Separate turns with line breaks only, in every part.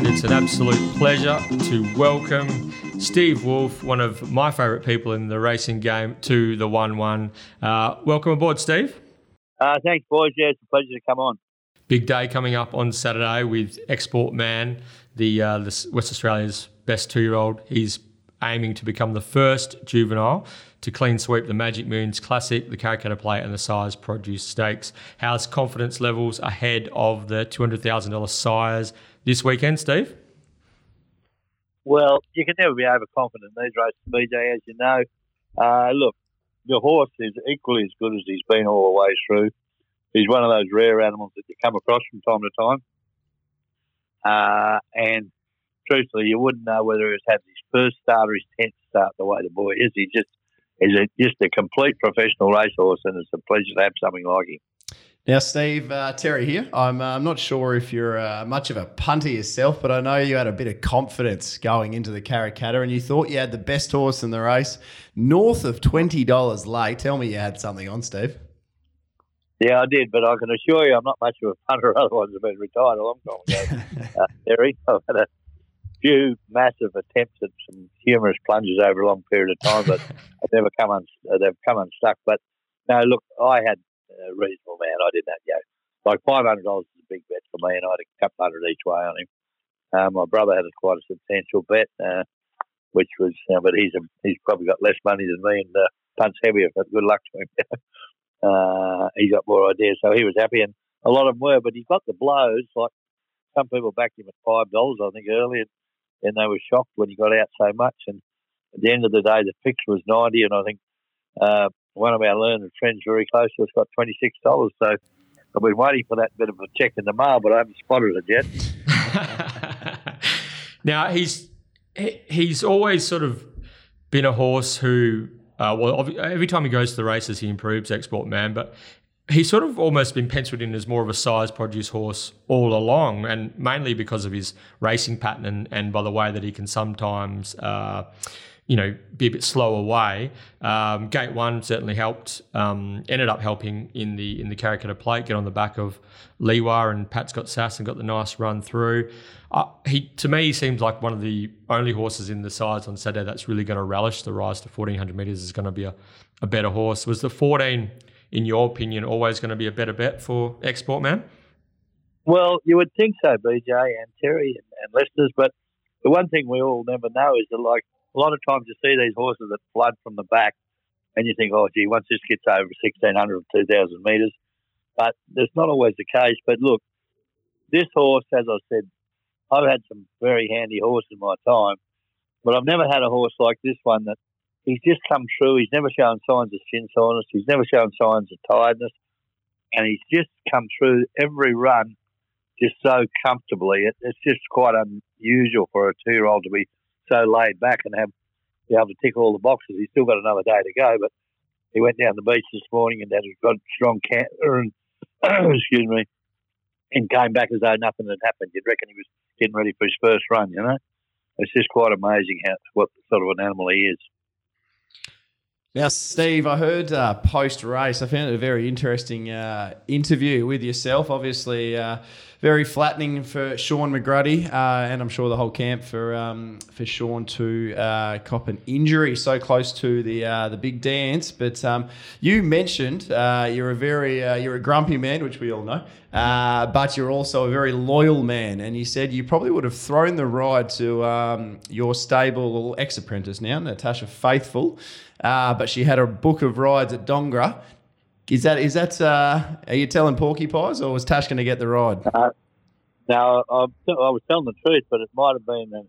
and it's an absolute pleasure to welcome Steve Wolfe, one of my favourite people in the racing game, to the 1 1. Uh, welcome aboard, Steve.
Uh, thanks, boys. Yeah, it's a pleasure to come on.
Big day coming up on Saturday with Export Man, the, uh, the West Australia's best two year old. He's aiming to become the first juvenile to clean sweep the Magic Millions Classic, the Karrakatta Plate, and the Sires Produce Stakes. How's confidence levels ahead of the $200,000 Sires this weekend, Steve?
Well, you can never be overconfident in these races, BJ, as you know. Uh, look, the horse is equally as good as he's been all the way through. He's one of those rare animals that you come across from time to time. Uh, and truthfully, you wouldn't know whether he's had his first start or his tenth start the way the boy is. He just is a, just a complete professional racehorse, and it's a pleasure to have something like him.
Now, Steve, uh, Terry here. I'm, uh, I'm not sure if you're uh, much of a punter yourself, but I know you had a bit of confidence going into the Karrakatta and you thought you had the best horse in the race. North of $20 late. Tell me you had something on, Steve.
Yeah, I did, but I can assure you I'm not much of a punter, otherwise I've been retired a long time ago, uh, Terry. I've had a few massive attempts at some humorous plunges over a long period of time, but I've never come un- they've come unstuck. But no, look, I had a reasonable amount. I have, you know, like five hundred dollars is a big bet for me, and I had a couple hundred each way on him. Um, my brother had a quite a substantial bet, uh, which was, uh, but he's a, he's probably got less money than me and uh, punts heavier. But good luck to him. uh, he got more ideas, so he was happy, and a lot of them were. But he got the blows. Like some people backed him at five dollars, I think, earlier, and they were shocked when he got out so much. And at the end of the day, the fix was ninety, and I think uh, one of our learned friends very close to us got twenty six dollars. So I've been waiting for that bit of a check in the mail, but I haven't spotted it
yet. now he's he's always sort of been a horse who. Uh, well, every time he goes to the races, he improves Export Man, but he's sort of almost been penciled in as more of a Sires Produce horse all along, and mainly because of his racing pattern and, and by the way that he can sometimes. Uh, you know, be a bit slow away. Um, gate one certainly helped. Um, ended up helping in the in the Karrakatta Plate, get on the back of Liwa, and Pat's got sass and got the nice run through. Uh, he to me he seems like one of the only horses in the Sires on Saturday that's really going to relish the rise to 1400 meters. Is going to be a, a better horse. Was the 14 in your opinion, always going to be a better bet for Export Man?
Well, you would think so, BJ and Terry and, and Lester's, but the one thing we all never know is that, like, a lot of times you see these horses that flood from the back, and you think, oh, gee, once this gets over 1,600 or 2,000 metres, but that's not always the case. But look, this horse, as I said, I've had some very handy horses in my time, but I've never had a horse like this one that he's just come through. He's never shown signs of shin soreness. He's never shown signs of tiredness. And he's just come through every run just so comfortably. It, it's just quite unusual for a two year old to be so laid back and have be able to tick all the boxes. He's still got another day to go, but he went down the beach this morning and had a good, strong canter and excuse me, and came back as though nothing had happened. You'd reckon he was getting ready for his first run. You know, it's just quite amazing how what sort of an animal he is.
Now, Steve, I heard uh, post race, I found it a very interesting uh, interview with yourself. Obviously, uh, very flattening for Shaun McGruddy, uh, and I'm sure the whole camp for um, for Shaun to uh, cop an injury so close to the uh, the big dance. But um, you mentioned you're a very you're a grumpy man, which we all know, but you're also a very loyal man. And you said you probably would have thrown the ride to um, your stable ex apprentice now, Natasha Faithfull. Uh, but she had a book of rides at Dongara. Is that is that uh, are you telling porcupines or was Tash going to get the ride? Uh,
now I, I was telling the truth, but it might have been uh,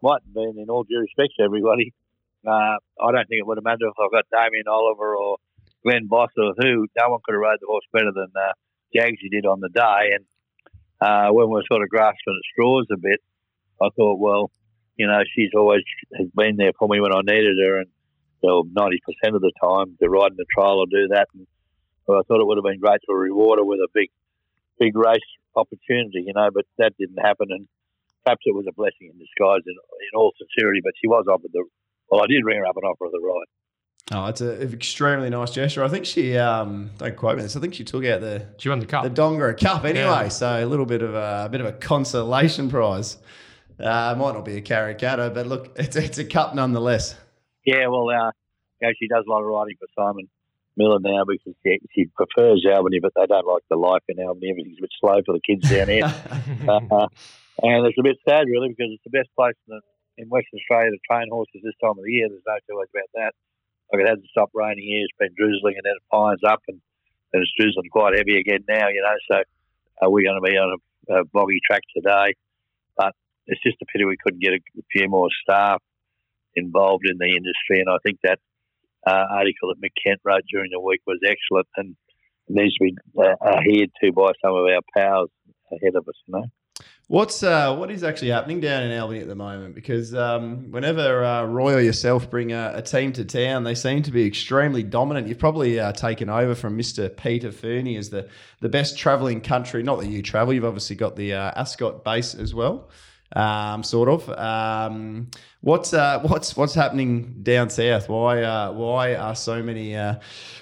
might have been in all due respect to everybody. Uh, I don't think it would have mattered if I got Damien Oliver or Glenn Boss or who. No one could have rode the horse better than uh, Jagsy did on the day. And uh, when we were sort of grasping at straws a bit, I thought, well, you know, she's always has been there for me when I needed her, and so 90% of the time to ride in the trial or do that. And well, I thought it would have been great to reward her with a big, big race opportunity, you know, but that didn't happen. And perhaps it was a blessing in disguise in, in all sincerity, but she was offered the, well, I did ring her up and offer her the ride.
Oh, it's an extremely nice gesture. I think she, um, don't quote me this. I think she took out the
she won the cup,
the Dongara Cup anyway. Yeah. So a little bit of a, a, bit of a consolation prize. Uh, might not be a Karrakatta, but look, it's, it's a cup nonetheless.
Yeah, well, uh, you know, she does a lot of riding for Simon Miller now because she, she prefers Albany, but they don't like the life in Albany. Everything's a bit slow for the kids down here. uh, and it's a bit sad, really, because it's the best place in, the, in Western Australia to train horses this time of the year. There's no two ways about that. Like it hasn't stopped raining here. It's been drizzling and then it pines up and, and it's drizzling quite heavy again now, you know. So uh, we're going to be on a, a boggy track today. But it's just a pity we couldn't get a, a few more staff involved in the industry. And I think that uh, article that McKent wrote during the week was excellent and needs to be uh, adhered to by some of our powers ahead of us, you know.
What's uh, what is actually happening down in Albany at the moment? Because um, whenever uh, Roy or yourself bring a, a, team to town, they seem to be extremely dominant. You've probably uh, taken over from Mister Peter Fernie as the the best travelling country. Not that you travel, you've obviously got the uh, Ascot base as well, um, sort of. Um, what's uh, what's what's happening down south? Why uh, why are so many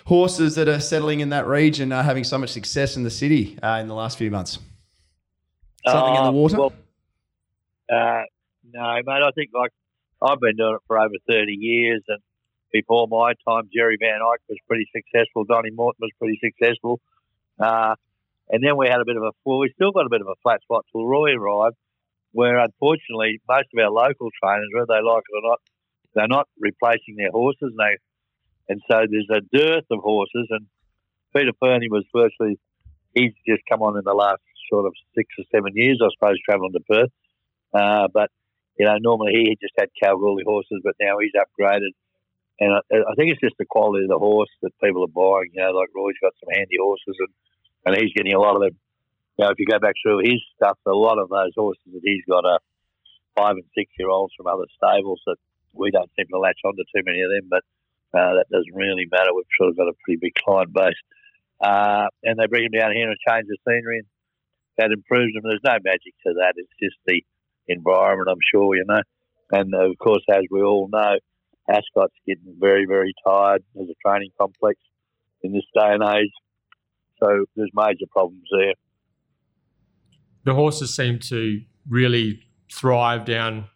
horses that are settling in that region are having so much success in the city in the last few months? Something uh, in the uh, water? Well,
uh, no, mate. I think like I've been doing it for over thirty years, and before my time, Jerry Van Eyck was pretty successful. Donnie Morton was pretty successful, uh, and then we had a bit of a well, we still got a bit of a flat spot till Roy arrived, where unfortunately most of our local trainers, whether they like it or not, they're not replacing their horses, and they and so there's a dearth of horses. And Peter Fernie was virtually he's just come on in the last sort of six or seven years, I suppose, travelling to Perth. Uh, but you know, normally he just had Kalgoorlie horses, but now he's upgraded. And I, I, think it's just the quality of the horse that people are buying. You know, like Roy's got some handy horses, and and he's getting a lot of them. You know, if you go back through his stuff, a lot of those horses that he's got are five and six year olds from other stables that we don't seem to latch onto too many of them, but uh, that doesn't really matter. We've sort of got a pretty big client base. Uh, and they bring them down here and change the scenery. And that improves them. There's no magic to that. It's just the environment, I'm sure, you know. And of course, as we all know, Ascot's getting very, very tired as a training complex in this day and age. So there's major problems there.
The horses seem to really thrive down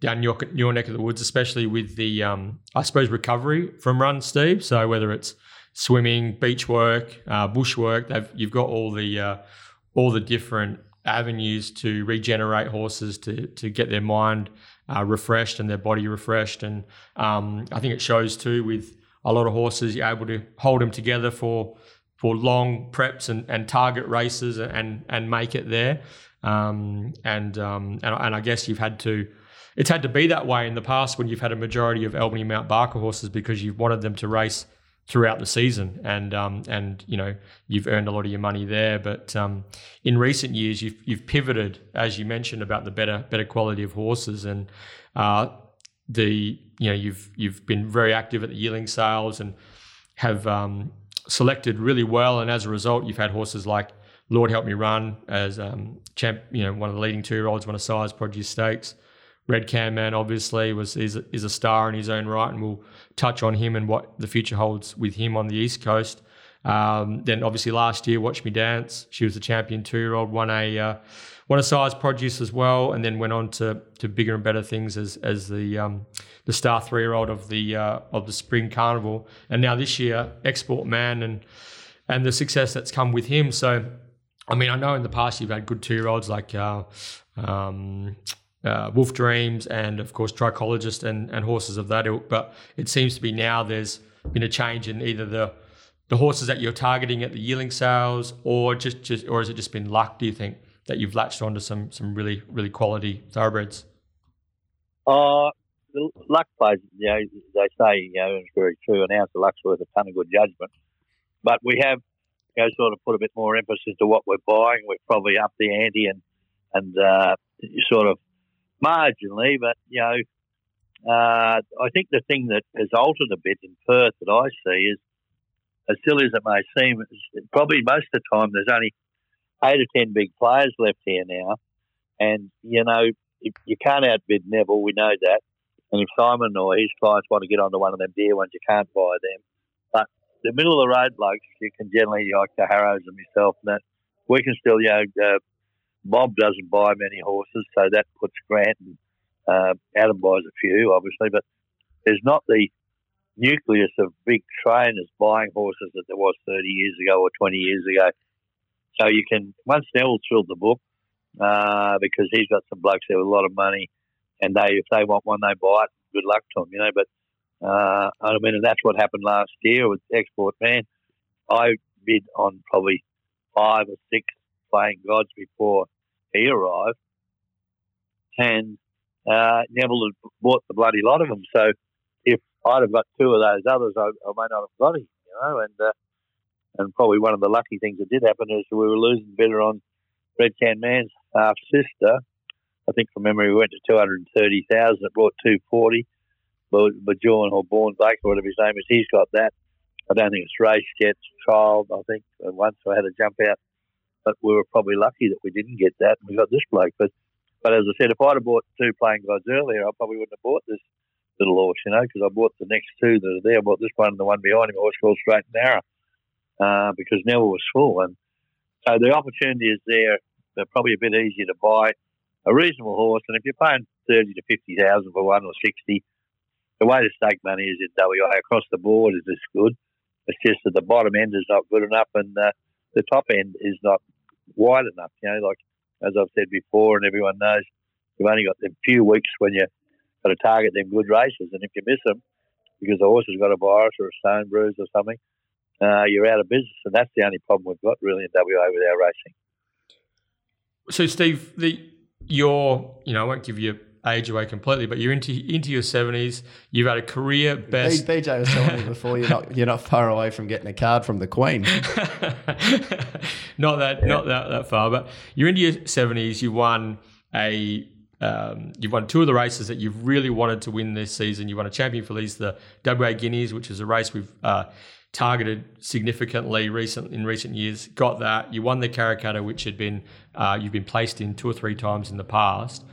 down your, your neck of the woods, especially with the, um, I suppose, recovery from run, Steve. So whether it's swimming, beach work, uh, bush work, you've got all the uh, all the different avenues to regenerate horses to to get their mind uh, refreshed and their body refreshed. And um, I think it shows too with a lot of horses, you're able to hold them together for for long preps and, and target races and and make it there. Um, and, um, and and I guess you've had to. It's had to be that way in the past when you've had a majority of Albany Mount Barker horses because you've wanted them to race throughout the season, and um, and you know you've earned a lot of your money there. But um, in recent years, you've you've pivoted, as you mentioned, about the better better quality of horses, and uh, the you know you've you've been very active at the yearling sales and have um, selected really well, and as a result, you've had horses like Lord Help Me Run as um, champ, you know one of the leading two year olds, one of Sires Produce Stakes. Red Can Man obviously was is, is a star in his own right, and we'll touch on him and what the future holds with him on the East Coast. Um, then obviously last year, Watch Me Dance, she was the champion two year old, won a uh, won a Sires Produce as well, and then went on to to bigger and better things as as the um, the star three year old of the uh, of the spring carnival, and now this year Export Man and and the success that's come with him. So, I mean, I know in the past you've had good two year olds like. Uh, um, uh, Wolf Dreams and of course Trichologist and, and horses of that ilk. But it seems to be now there's been a change in either the the horses that you're targeting at the yearling sales, or just, just or has it just been luck? Do you think that you've latched onto some some really really quality thoroughbreds?
Uh, luck plays. You know, they say you know it's very true. An ounce of luck's worth a ton of good judgment. But we have you know sort of put a bit more emphasis to what we're buying. We're probably up the ante and and uh, sort of marginally, but you know, uh, I think the thing that has altered a bit in Perth that I see is, as silly as it may seem, probably most of the time there's only eight or ten big players left here now, and you know you can't outbid Neville. We know that, and if Simon or his clients want to get onto one of them dear ones, you can't buy them. But the middle of the road blokes, you can generally like the Harrows and myself, and that we can still you know uh, Bob doesn't buy many horses, so that puts Grant and uh, Adam buys a few, obviously, but there's not the nucleus of big trainers buying horses that there was 30 years ago or 20 years ago. So you can, once Neville's filled the book, uh, because he's got some blokes there with a lot of money, and they, if they want one, they buy it. Good luck to them, you know. But uh, I mean, and that's what happened last year with Export Man. I bid on probably five or six playing gods before he arrived, and uh, Neville had bought the bloody lot of them. So if I'd have got two of those others, I, I may not have got him, you know. And uh, and probably one of the lucky things that did happen is we were losing better on Red Can Man's half sister. I think from memory we went to two hundred and thirty thousand. It brought two forty. But, John or Born Baker, whatever his name is, he's got that. I don't think it's raced yet. It's trialled, I think. And once I had a jump out, but we were probably lucky that we didn't get that. We got this bloke, but but as I said, if I'd have bought two playing gods earlier, I probably wouldn't have bought this little horse, you know, because I bought the next two that are there. I bought this one and the one behind him, a horse called Straight and Narrow, uh, because Neville was full. And so the opportunity is there. They're probably a bit easier to buy a reasonable horse. And if you're paying 30 to 50,000 for one or 60, the way to stake money is in WA across the board is this good. It's just that the bottom end is not good enough and uh, the top end is not wide enough. You know, like as I've said before, and everyone knows, you've only got a few weeks when you got to target them good races, and if you miss them because the horse has got a virus or a stone bruise or something, uh, you're out of business, and that's the only problem we've got really in WA with our racing.
So, Steve, the your you know I won't give you age away completely, but you're into into your seventies. You've had a career best.
BJ was telling me before you're not you're not far away from getting a card from the Queen.
not that yeah. not that that far, but you're into your seventies. You won a. Um, you've won two of the races that you've really wanted to win this season. You won a champion for these, the WA Guineas, which is a race we've uh, targeted significantly recent in recent years. Got that. You won the Karrakatta, which had been uh, you've been placed in two or three times in the past.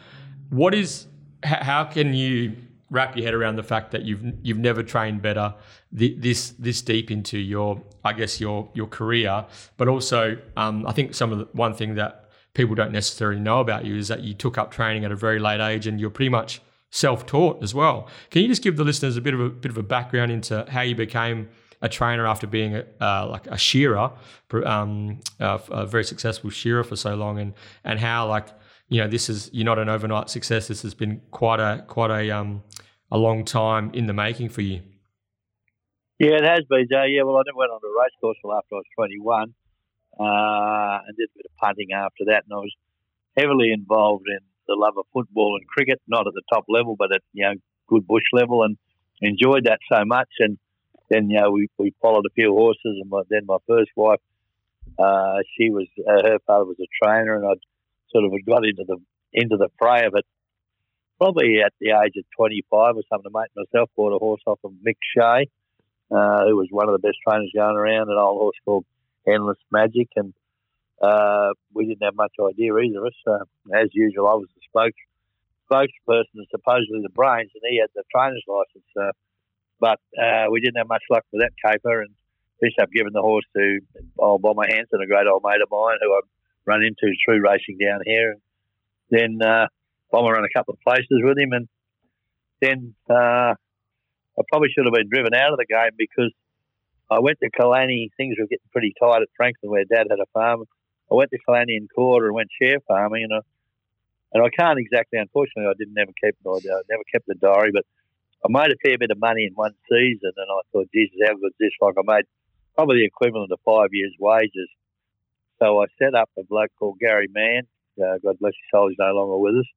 What is how can you wrap your head around the fact that you've you've never trained better this this deep into your I guess your your career, but also um, I think some of the one thing that people don't necessarily know about you is that you took up training at a very late age and you're pretty much self-taught as well. Can you just give the listeners a bit of a bit of a background into how you became a trainer after being a, uh, like a shearer, um, uh, a very successful shearer for so long, and and how like you know, this is you're not an overnight success. This has been quite a quite a um a long time in the making for you.
Yeah, it has been. Yeah, well, I never went on a race course until after I was 21, uh, and did a bit of punting after that, and I was heavily involved in the love of football and cricket, not at the top level, but at you know good bush level, and enjoyed that so much. And then you know we, we followed a few horses, and my, then my first wife, uh, she was uh, her father was a trainer, and I'd sort of got into the into the fray of it. Probably at the age of 25 or something, to mate myself bought a horse off of Mick Shea, uh, who was one of the best trainers going around, an old horse called Endless Magic, and uh, we didn't have much idea either of us. Uh, as usual, I was the spokes, spokesperson and supposedly the brains, and he had the trainer's license. Uh, but uh, we didn't have much luck with that caper, and finished up giving the horse to old Bomber Hanson, a great old mate of mine, who I've run into through racing down here. And then uh, Bomber ran a couple of places with him, and then I probably should have been driven out of the game because I went to Kalannie. Things were getting pretty tight at Franklin, where Dad had a farm. I went to Kalannie and Koorda and went share farming, and I, and I can't exactly. Unfortunately, I didn't never keep I never kept the diary, but I made a fair bit of money in one season, and I thought, Jesus, how good is this? Like I made probably the equivalent of five years' wages so I set up a bloke called Gary Mann, uh, God bless his soul, he's no longer with us,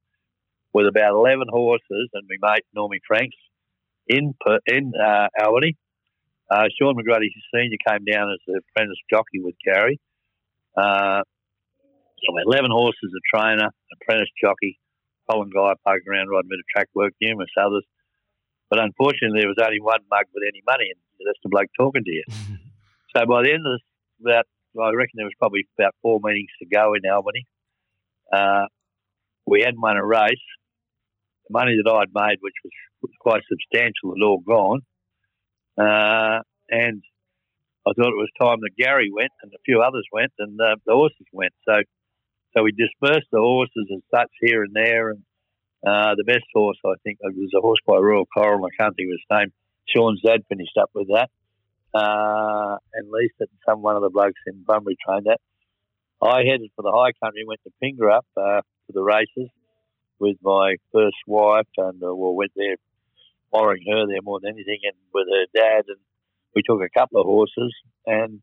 with about 11 horses and my mate Normie Franks in in uh, Albany. Uh, Sean McGruddy Senior came down as an apprentice jockey with Gary. Uh, so 11 horses, a trainer, apprentice jockey, Colin Guy poking around riding bit of track work, numerous others. But unfortunately, there was only one mug with any money, and that's the bloke talking to you. so by the end of this, about I reckon there was probably about four meetings to go in Albany. Uh, we hadn't won a race. The money that I'd made, which was, was quite substantial, had all gone. Uh, and I thought it was time that Gary went and a few others went and uh, the horses went. So So we dispersed the horses as such here and there. And uh, the best horse, I think, was a horse by Royal Coral. I can't think of his name. Sean's dad finished up with that. Uh, and it, and some one of the blokes in Bunbury trained that. I headed for the high country, went to Pingrup uh, for the races with my first wife, and uh, well, went there, borrowing her there more than anything, and with her dad, and we took a couple of horses, and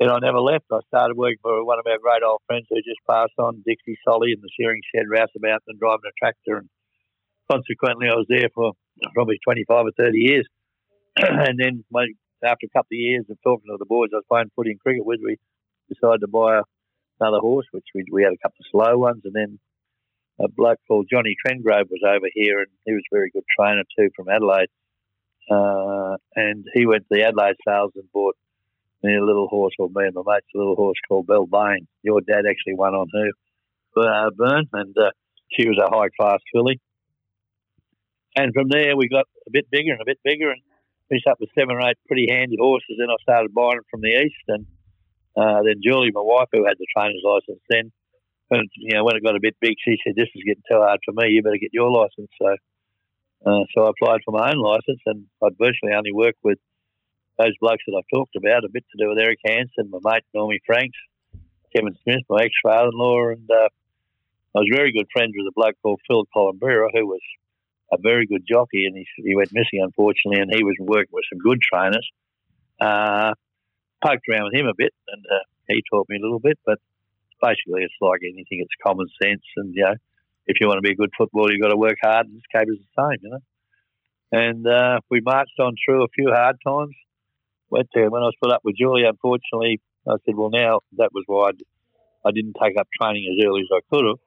then I never left. I started working for one of our great old friends who just passed on, Dixie Solly, in the shearing shed rouseabout and driving a tractor. And consequently, I was there for probably 25 or 30 years. and then my, after a couple of years of talking to the boys I was playing footy and cricket with, we decided to buy another horse, which we, we had a couple of slow ones. And then a bloke called Johnny Trengrove was over here, and he was a very good trainer too from Adelaide. Uh, and he went to the Adelaide sales and bought me a little horse, or me and my mates, a little horse called Bell Bain. Your dad actually won on her uh, burn, and uh, she was a high class filly. And from there, we got a bit bigger and a bit bigger, and finished up with seven or eight pretty handy horses. Then I started buying them from the east, and uh, then Julie, my wife, who had the trainer's license, then when you know when it got a bit big, she said, "This is getting too hard for me. You better get your license." So, uh, so I applied for my own license, and I'd virtually only work with those blokes that I've talked about, a bit to do with Eric Hansen, my mate Normie Franks, Kevin Smith, my ex-father-in-law, and uh, I was very good friends with a bloke called Phil Columbera, who was a very good jockey, and he, he went missing, unfortunately, and he was working with some good trainers. Uh, poked around with him a bit, and uh, he taught me a little bit, but basically it's like anything, it's common sense, and, you know, if you want to be a good footballer, you've got to work hard, and this game is the same, you know. And uh, we marched on through a few hard times went there. When I was put up with Julie, unfortunately, I said, well, now that was why I, I didn't take up training as early as I could have.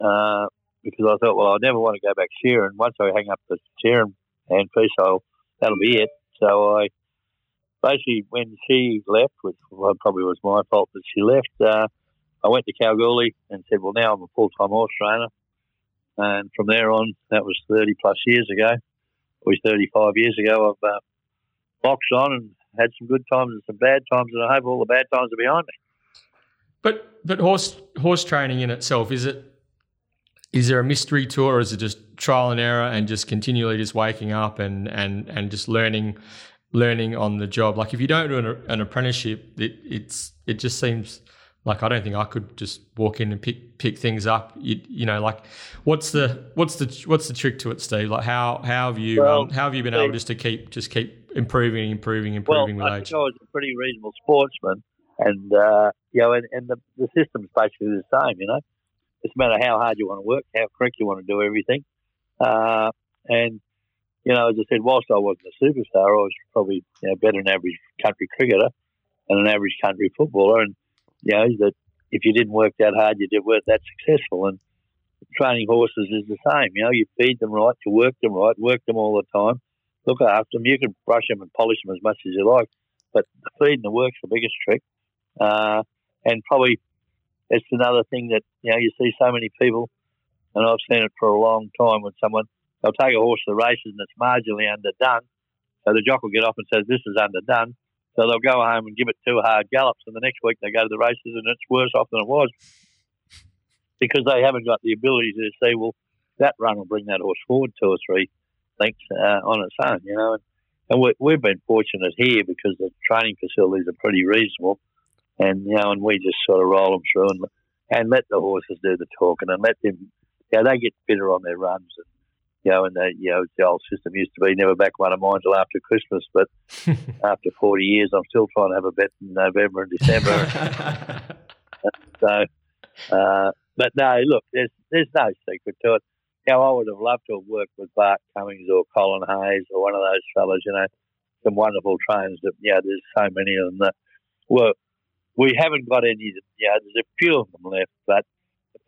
Uh, because I thought, well, I never want to go back shearing. Once I hang up the shearing handpiece, I'll, that'll be it. So I basically, when she left, which probably was my fault that she left, uh, I went to Kalgoorlie and said, well, now I'm a full time horse trainer. And from there on, that was 30 plus years ago, or 35 years ago, I've uh, boxed on and had some good times and some bad times, and I hope all the bad times are behind me.
But but horse horse training in itself is it is there a mystery to it, or is it just trial and error and just continually just waking up and and and just learning learning on the job? Like if you don't do an, an apprenticeship, it, it's it just seems like I don't think I could just walk in and pick pick things up. You, you know, like what's the what's the what's the trick to it, Steve? Like how how have you well, um, how have you been Steve, able just to keep just keep improving, improving, improving
well,
with
I
age?
I was a pretty reasonable sportsman, and uh, you know, and, and the the system's basically the same. You know, it's a matter of how hard you want to work, how quick you want to do everything, uh, and you know, as I said, whilst I wasn't a superstar, I was probably you know, better than average country cricketer and an average country footballer, and you know, that if you didn't work that hard, you did weren't that successful. And training horses is the same. You know, you feed them right, you work them right, work them all the time, look after them. You can brush them and polish them as much as you like, but the feeding the work's the biggest trick. Uh, and probably it's another thing that you know you see so many people, and I've seen it for a long time when someone they'll take a horse to the races and it's marginally underdone. So the jock will get off and says, "This is underdone." So they'll go home and give it two hard gallops, and the next week they go to the races and it's worse off than it was because they haven't got the ability to say, well, that run will bring that horse forward two or three lengths uh, on its own, you know. And, we, we've been fortunate here because the training facilities are pretty reasonable, and you know, and we just sort of roll them through and and let the horses do the talking and let them, yeah, you know, they get fitter on their runs and you know, and the you know the old system used to be never back one of mine till after Christmas, but after forty years, I'm still trying to have a bet in November and December. so, uh, but no, look, there's there's no secret to it. You know, I would have loved to have worked with Bart Cummings or Colin Hayes or one of those fellas. You know, some wonderful trainers. That yeah, there's so many of them that well, we haven't got any. You know, there's a few of them left, but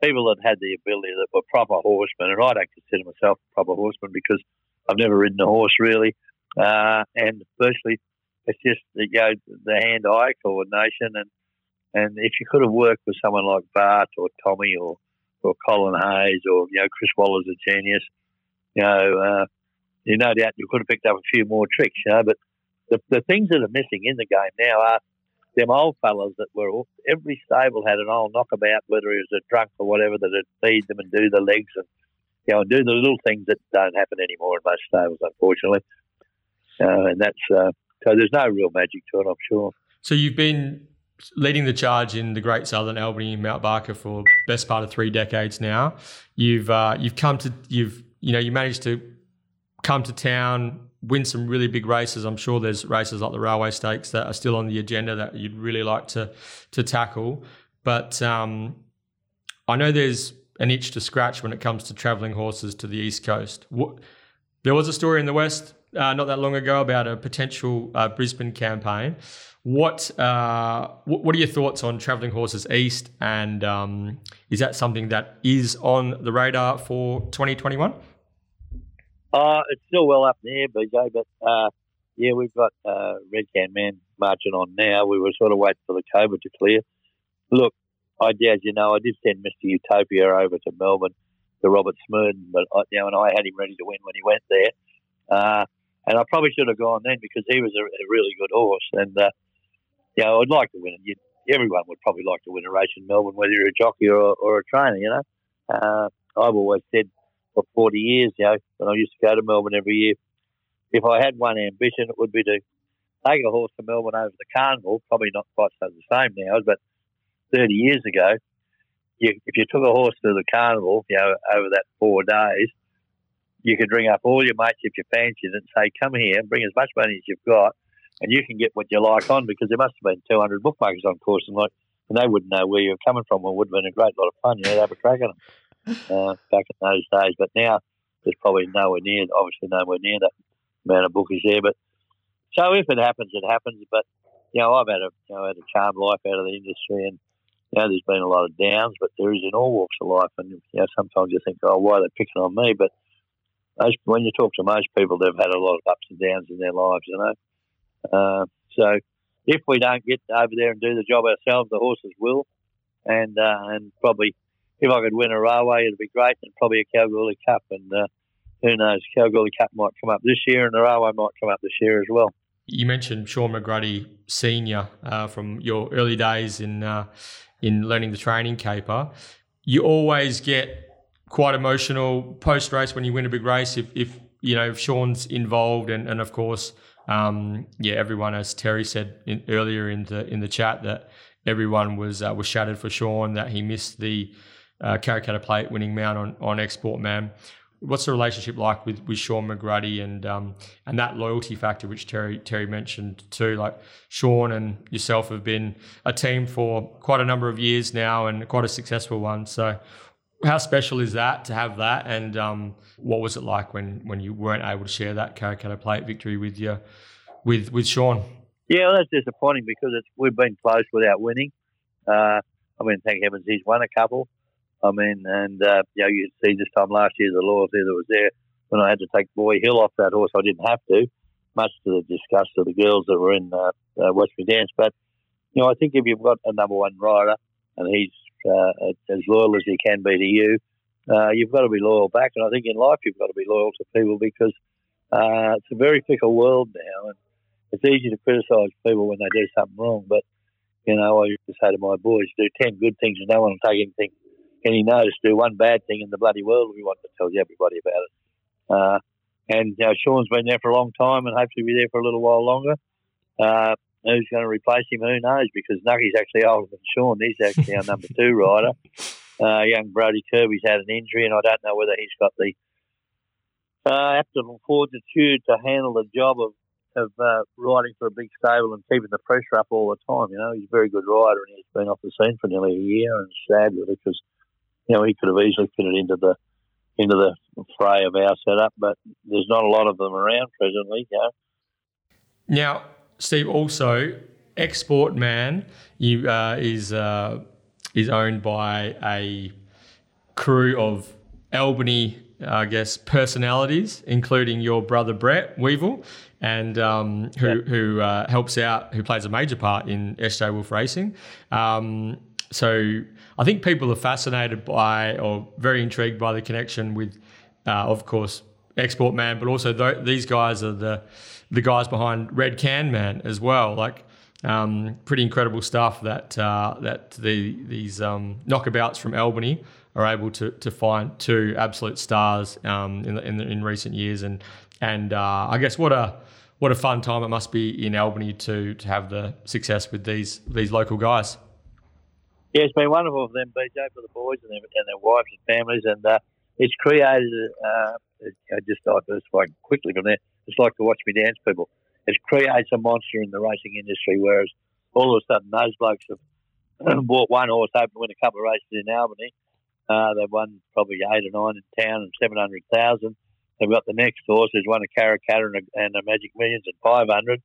people that had the ability that were proper horsemen, and I don't consider myself a proper horseman because I've never ridden a horse really. Uh, and firstly, it's just you know the hand-eye coordination, and and if you could have worked with someone like Bart or Tommy or or Colin Hayes or you know Chris Waller's a genius, you know, uh, you no doubt you could have picked up a few more tricks, you know. But the the things that are missing in the game now are them old fellas that were every stable had an old knockabout, whether he was a drunk or whatever, that would feed them and do the legs and you know and do the little things that don't happen anymore in most stables, unfortunately. Uh, and that's uh, so there's no real magic to it, I'm sure.
So you've been leading the charge in the Great Southern Albany in Mount Barker for best part of three decades now. You've uh, you've come to you've you know you managed to come to town, win some really big races. I'm sure there's races like the Railway Stakes that are still on the agenda that you'd really like to to tackle. But um, I know there's an itch to scratch when it comes to travelling horses to the east coast. What, there was a story in the west uh, not that long ago about a potential uh, Brisbane campaign. What, uh, what are your thoughts on travelling horses east, and um, is that something that is on the radar for 2021?
Uh, it's still well up there, BJ, but uh, yeah, we've got uh, Red Can Man marching on now. We were sort of waiting for the COVID to clear. Look, I as you know, I did send Mr. Utopia over to Melbourne to Robert Smerdon, but I, you know, and I had him ready to win when he went there. Uh, and I probably should have gone then because he was a, a really good horse. And, uh, you know, I'd like to win it. everyone would probably like to win a race in Melbourne, whether you're a jockey or, or a trainer, you know. Uh, I've always said for 40 years, you know, when I used to go to Melbourne every year, if I had one ambition, it would be to take a horse to Melbourne over the carnival, probably not quite so the same now, but 30 years ago, you, if you took a horse to the carnival, you know, over that four days, you could ring up all your mates if you fancied and say, come here and bring as much money as you've got and you can get what you like on because there must have been 200 bookmakers on course and like, and they wouldn't know where you were coming from. It would have been a great lot of fun, you know, to have a crack at them uh, back in those days. But now there's probably nowhere near, obviously nowhere near that amount of bookies there. But so if it happens, it happens. But you know, I've had a you know had a charmed life out of the industry, and you know, there's been a lot of downs, but there is in all walks of life. And you know, sometimes you think, oh, why are they picking on me? But most, when you talk to most people, they've had a lot of ups and downs in their lives, you know. Uh, so if we don't get over there and do the job ourselves, the horses will, and uh, and probably if I could win a railway, it'd be great, and probably a Kalgoorlie Cup, and uh, who knows, Kalgoorlie Cup might come up this year, and the railway might come up this year as well.
You mentioned Sean McGruddy Senior uh, from your early days in uh, in learning the training caper. You always get quite emotional post race when you win a big race. If, if you know if Shaun's involved, and, and of course, um, yeah, everyone, as Terry said in, earlier in the in the chat, that everyone was uh, was shattered for Shaun that he missed the uh, Plate winning mount on, on Export Man. What's the relationship like with, with Shaun McGruddy and um, and that loyalty factor which Terry Terry mentioned too? Like Shaun and yourself have been a team for quite a number of years now and quite a successful one. So how special is that to have that? And um, what was it like when, when you weren't able to share that Karrakatta Plate victory with you, with with Shaun?
Yeah, well, that's disappointing because it's, we've been close without winning. Uh, I mean, thank heavens he's won a couple. I mean, and uh, you know, you see this time last year the loyalty that was there when I had to take Boy Hill off that horse. I didn't have to, much to the disgust of the girls that were in uh, uh, Westbury Downs. But you know, I think if you've got a number one rider and he's uh, as loyal as he can be to you, uh, you've got to be loyal back. And I think in life you've got to be loyal to people because uh, it's a very fickle world now, and it's easy to criticise people when they do something wrong. But you know, I used to say to my boys, do ten good things and no one will take anything any notice. Do one bad thing in the bloody world, we want to tell everybody about it. Uh, and you know, Shaun's been there for a long time, and hopefully be there for a little while longer. Uh, who's going to replace him? Who knows? Because Nucky's actually older than Shaun. He's actually our number two rider. Uh, young Brody Kirby's had an injury, and I don't know whether he's got the uh, aptitude fortitude to handle the job of of uh, riding for a big stable and keeping the pressure up all the time. You know, he's a very good rider, and he's been off the scene for nearly a year, and sad really because you know he could have easily fitted into the into the fray of our setup, but there's not a lot of them around presently. You know.
Now, Steve, also Export Man you, uh, is uh, is owned by a crew of Albany, I guess, personalities, including your brother Brett Weevil, and um, who yeah. who uh, helps out, who plays a major part in SJ Wolfe Racing. Um, so I think people are fascinated by or very intrigued by the connection with, uh, of course, Export Man, but also th- these guys are the the guys behind Red Can Man as well. Like Um, pretty incredible stuff that uh, that the these um, knockabouts from Albany are able to to find two absolute stars um, in, in in recent years, and and uh, I guess what a what a fun time it must be in Albany to to have the success with these these local guys.
Yeah, it's been wonderful for them, BJ, for the boys and their, and their wives and families, and uh, it's created. Uh, I just diversified quickly from there. It's like to watch me dance people. It creates a monster in the racing industry, whereas all of a sudden those blokes have bought one horse, hoping to win a couple of races in Albany. Uh, they've won probably eight or nine in town and seven hundred thousand. They've got the next horse who's won a Karrakatta and a, and a Magic Millions five hundred.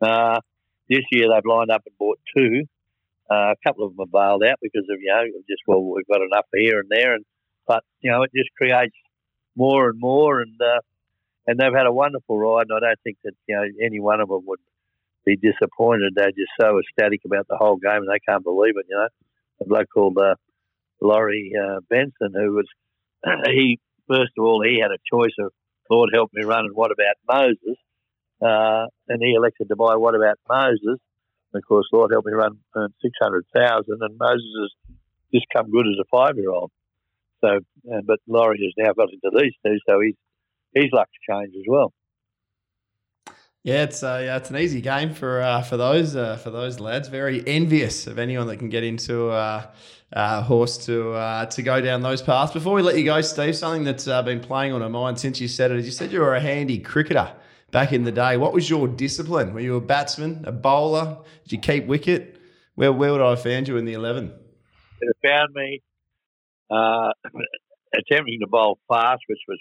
Uh, this year they've lined up and bought two. Uh, a couple of them have bailed out because of you know just well we've got enough here and there, and but you know it just creates more and more, and uh, and they've had a wonderful ride. And I don't think that you know any one of them would be disappointed. They're just so ecstatic about the whole game, and they can't believe it. You know, a bloke called uh, Laurie uh, Benson, who was he first of all he had a choice of Lord help me run and what about Moses, uh, and he elected to buy what about Moses and of course, Lord help me run earned six hundred thousand, and Moses has just come good as a five year old. So, uh, but Laurie has now got into these two, so he's he's luck to change as well.
Yeah, it's uh, yeah, it's an easy game for uh, for those uh, for those lads. Very envious of anyone that can get into uh, a horse to uh, to go down those paths. Before we let you go, Steve, something that's uh, been playing on our mind since you said it is you said you were a handy cricketer back in the day. What was your discipline? Were you a batsman, a bowler? Did you keep wicket? Where where would I have found you in the eleven?
It found me uh, attempting to bowl fast, which was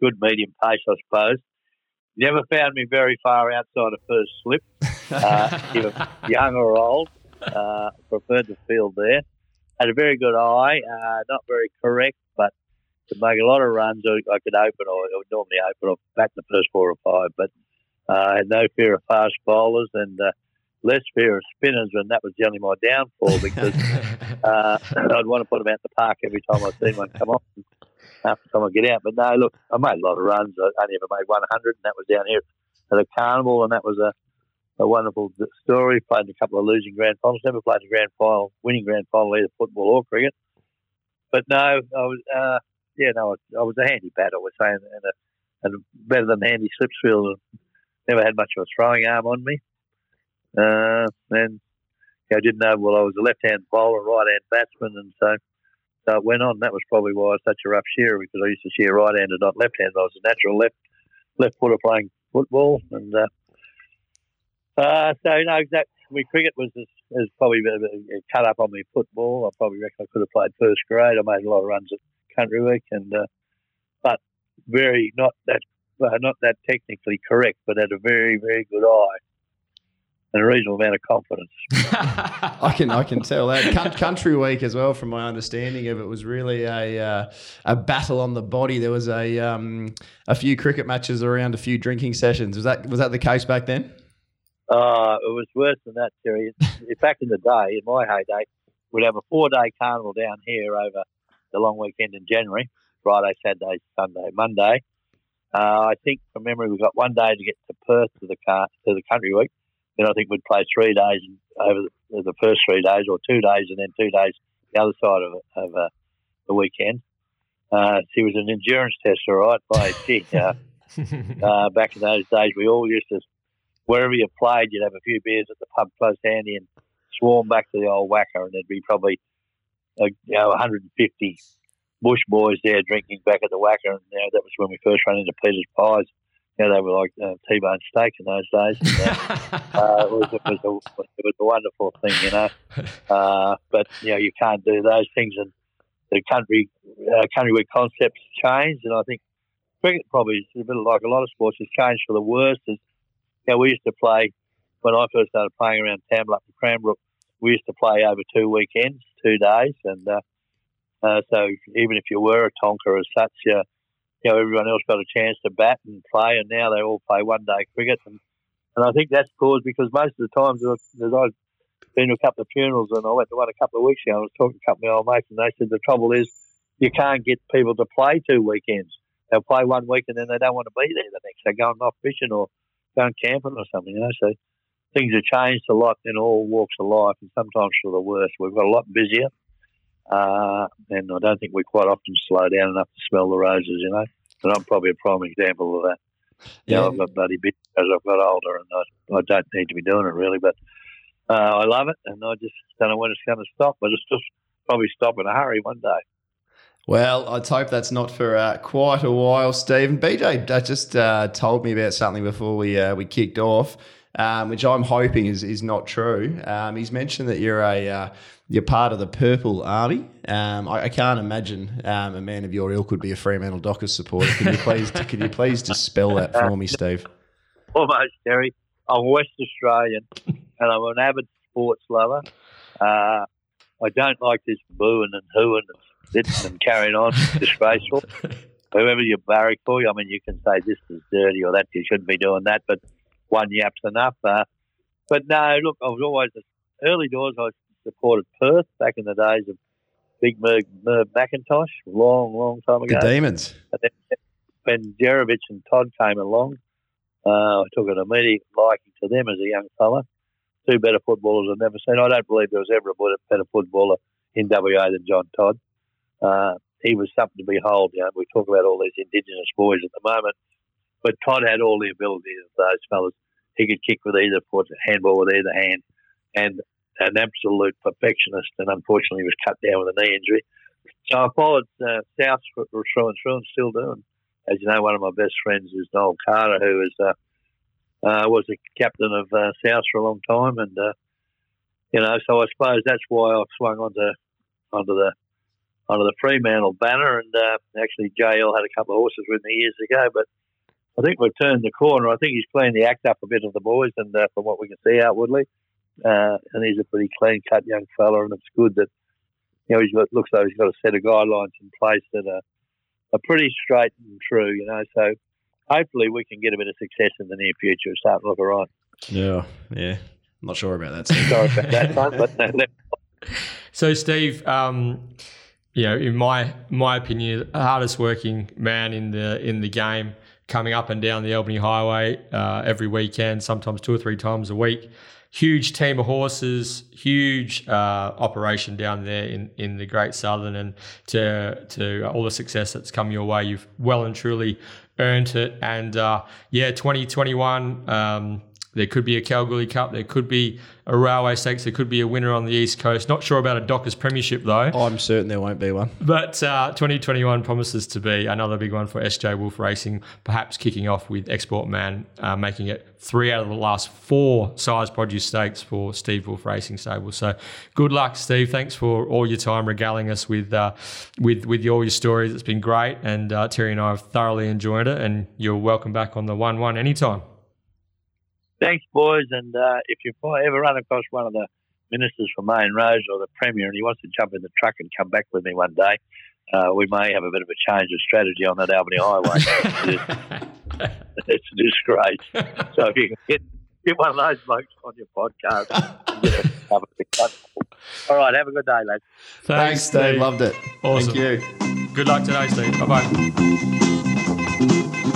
good medium pace, I suppose. Never found me very far outside of first slip, uh, young or old. Uh, preferred to field there. Had a very good eye, uh, not very correct, to make a lot of runs, I could open or, or normally open or back in the first four or five, but uh, I had no fear of fast bowlers and uh, less fear of spinners, and that was generally my downfall because uh, I'd want to put them out the park every time I see one come off. After time I get out, but no, look, I made a lot of runs. I only ever made 100, and that was down here at a carnival, and that was a, a wonderful story. Played a couple of losing grand finals. Never played a grand final, winning grand final either football or cricket. But no, I was uh, yeah, no, I was a handy batter, we're saying, and, a, and better than handy slipsfield. Never had much of a throwing arm on me. Uh, and I didn't know, well, I was a left hand bowler, right hand batsman, and so so it went on. That was probably why I was such a rough shearer because I used to shear right handed, not left handed. I was a natural left left footer playing football, and uh, uh, so you know, that my cricket was as, probably a, a cut up on me football. I probably reckon I could have played first grade. I made a lot of runs at country week, and uh, but very not that uh, not that technically correct, but had a very very good eye and a reasonable amount of confidence.
I can I can tell that country week as well. From my understanding of it, was really a uh, a battle on the body. There was a um, a few cricket matches around, a few drinking sessions. Was that was that the case back then?
Uh, it was worse than that, Terry. Back in the day, in my heyday, we'd have a four day carnival down here over the long weekend in January, Friday, Saturday, Sunday, Monday. Uh, I think from memory we've got one day to get to Perth to the car to the country week. Then I think we'd play three days over the, the first three days, or two days, and then two days the other side of, of uh, the weekend. Uh, she was an endurance test, all right. By gee, uh, uh, back in those days, we all used to wherever you played, you'd have a few beers at the pub close handy and swarm back to the old WACA, and there'd be probably you know 150 bush boys there drinking back at the WACA, and you know, that was when we first ran into Peter's Pies. You know, they were like uh, T-bone steak in those days. And, uh, uh, it, was, it, was a, it was a wonderful thing, you know. Uh, but you know, you can't do those things, and the country uh, country week concepts changed, and I think cricket probably is a bit like a lot of sports has changed for the worse. Is you know, we used to play when I first started playing around Tamworth and Cranbrook. We used to play over two weekends, two days, and uh, uh, so even if you were a tonker as such, uh, you know everyone else got a chance to bat and play, and now they all play one day cricket, and and I think that's caused because most of the times as I've been to a couple of funerals, and I went to one a couple of weeks ago, I was talking to a couple of my old mates, and they said the trouble is you can't get people to play two weekends. They'll play one week and then they don't want to be there the next. They're going off fishing or going camping or something, you know. So things have changed a lot in all walks of life, and sometimes for the worse. We've got a lot busier, uh, and I don't think we quite often slow down enough to smell the roses. You know, and I'm probably a prime example of that. You
Yeah.
know, I've got bloody bit as I've got older, and I, I don't need to be doing it really, but uh, I love it, and I just don't know when it's going to stop. But it's just probably stop in a hurry one day.
Well, I'd hope that's not for uh, quite a while, Stephen. BJ uh, just uh, told me about something before we uh, we kicked off, um, which I'm hoping is is not true. Um, he's mentioned that you're a uh, you're part of the Purple Army. Um, I, I can't imagine um, a man of your ilk would be a Fremantle Dockers supporter. Can you please can you please dispel that for me, Steve?
almost, Terry. I'm West Australian, and I'm an avid sports lover. Uh, I don't like this booing and hooing and sitting and carrying on. Disgraceful. Whoever you barrack for, I mean, you can say this is dirty or that you shouldn't be doing that, but one yap's enough. Uh, but no, look, I was always early doors. I supported Perth back in the days of Big Merv, Merv McIntosh, long, long time ago.
The Demons.
when Gerovich and Todd came along, uh, I took an immediate liking to them as a young fella. Two better footballers I've never seen. I don't believe there was ever a better footballer in WA than John Todd. Uh, he was something to behold. You know, we talk about all these Indigenous boys at the moment, but Todd had all the abilities of those fellas. He could kick with either foot, handball with either hand, and an absolute perfectionist. And unfortunately, he was cut down with a knee injury. So I followed uh, South through and through, and still do. And as you know, one of my best friends is Noel Carter, who is uh, uh, was the captain of uh, South for a long time, and uh, you know, so I suppose that's why I swung onto onto the onto the Fremantle banner. And uh, actually, JL had a couple of horses with me years ago, but I think we've turned the corner. I think he's cleaned the act up a bit of the boys, and uh, from what we can see outwardly, uh, and he's a pretty clean cut young fella, and it's good that you know he's looks like he's got a set of guidelines in place that are are pretty straight and true. You know, so hopefully we can get a bit of success in the near future. It's starting to look all right.
Yeah, yeah. I'm not sure about that. Steve.
Sorry about that, son, but let-
So, Steve, um, you know, in my my opinion, the hardest working man in the in the game, coming up and down the Albany Highway uh, every weekend, sometimes two or three times a week. Huge team of horses, huge uh, operation down there in, in the Great Southern, and to to all the success that's come your way, you've well and truly earned it. And uh, yeah, 2021. Um, there could be a Kalgoorlie Cup. There could be a Railway Stakes. There could be a winner on the East Coast. Not sure about a Dockers Premiership though.
I'm certain there won't be one.
But uh, 2021 promises to be another big one for SJ Wolfe Racing, perhaps kicking off with Export Man, uh, making it three out of the last four Sires Produce Stakes for Steve Wolfe Racing Stable. So good luck, Steve. Thanks for all your time regaling us with uh, with with all your stories. It's been great, and uh, Terry and I have thoroughly enjoyed it. And you're welcome back on the one one anytime.
Thanks, boys. And uh, if you ever run across one of the ministers from Main Roads or the Premier and he wants to jump in the truck and come back with me one day, uh, we may have a bit of a change of strategy on that Albany Highway. it's a disgrace. So if you can get, get one of those blokes on your podcast, you get a cover. all right, have a good day, lads.
Thanks, Steve. Loved it.
Awesome.
Thank you.
Good luck today, Steve. Bye bye.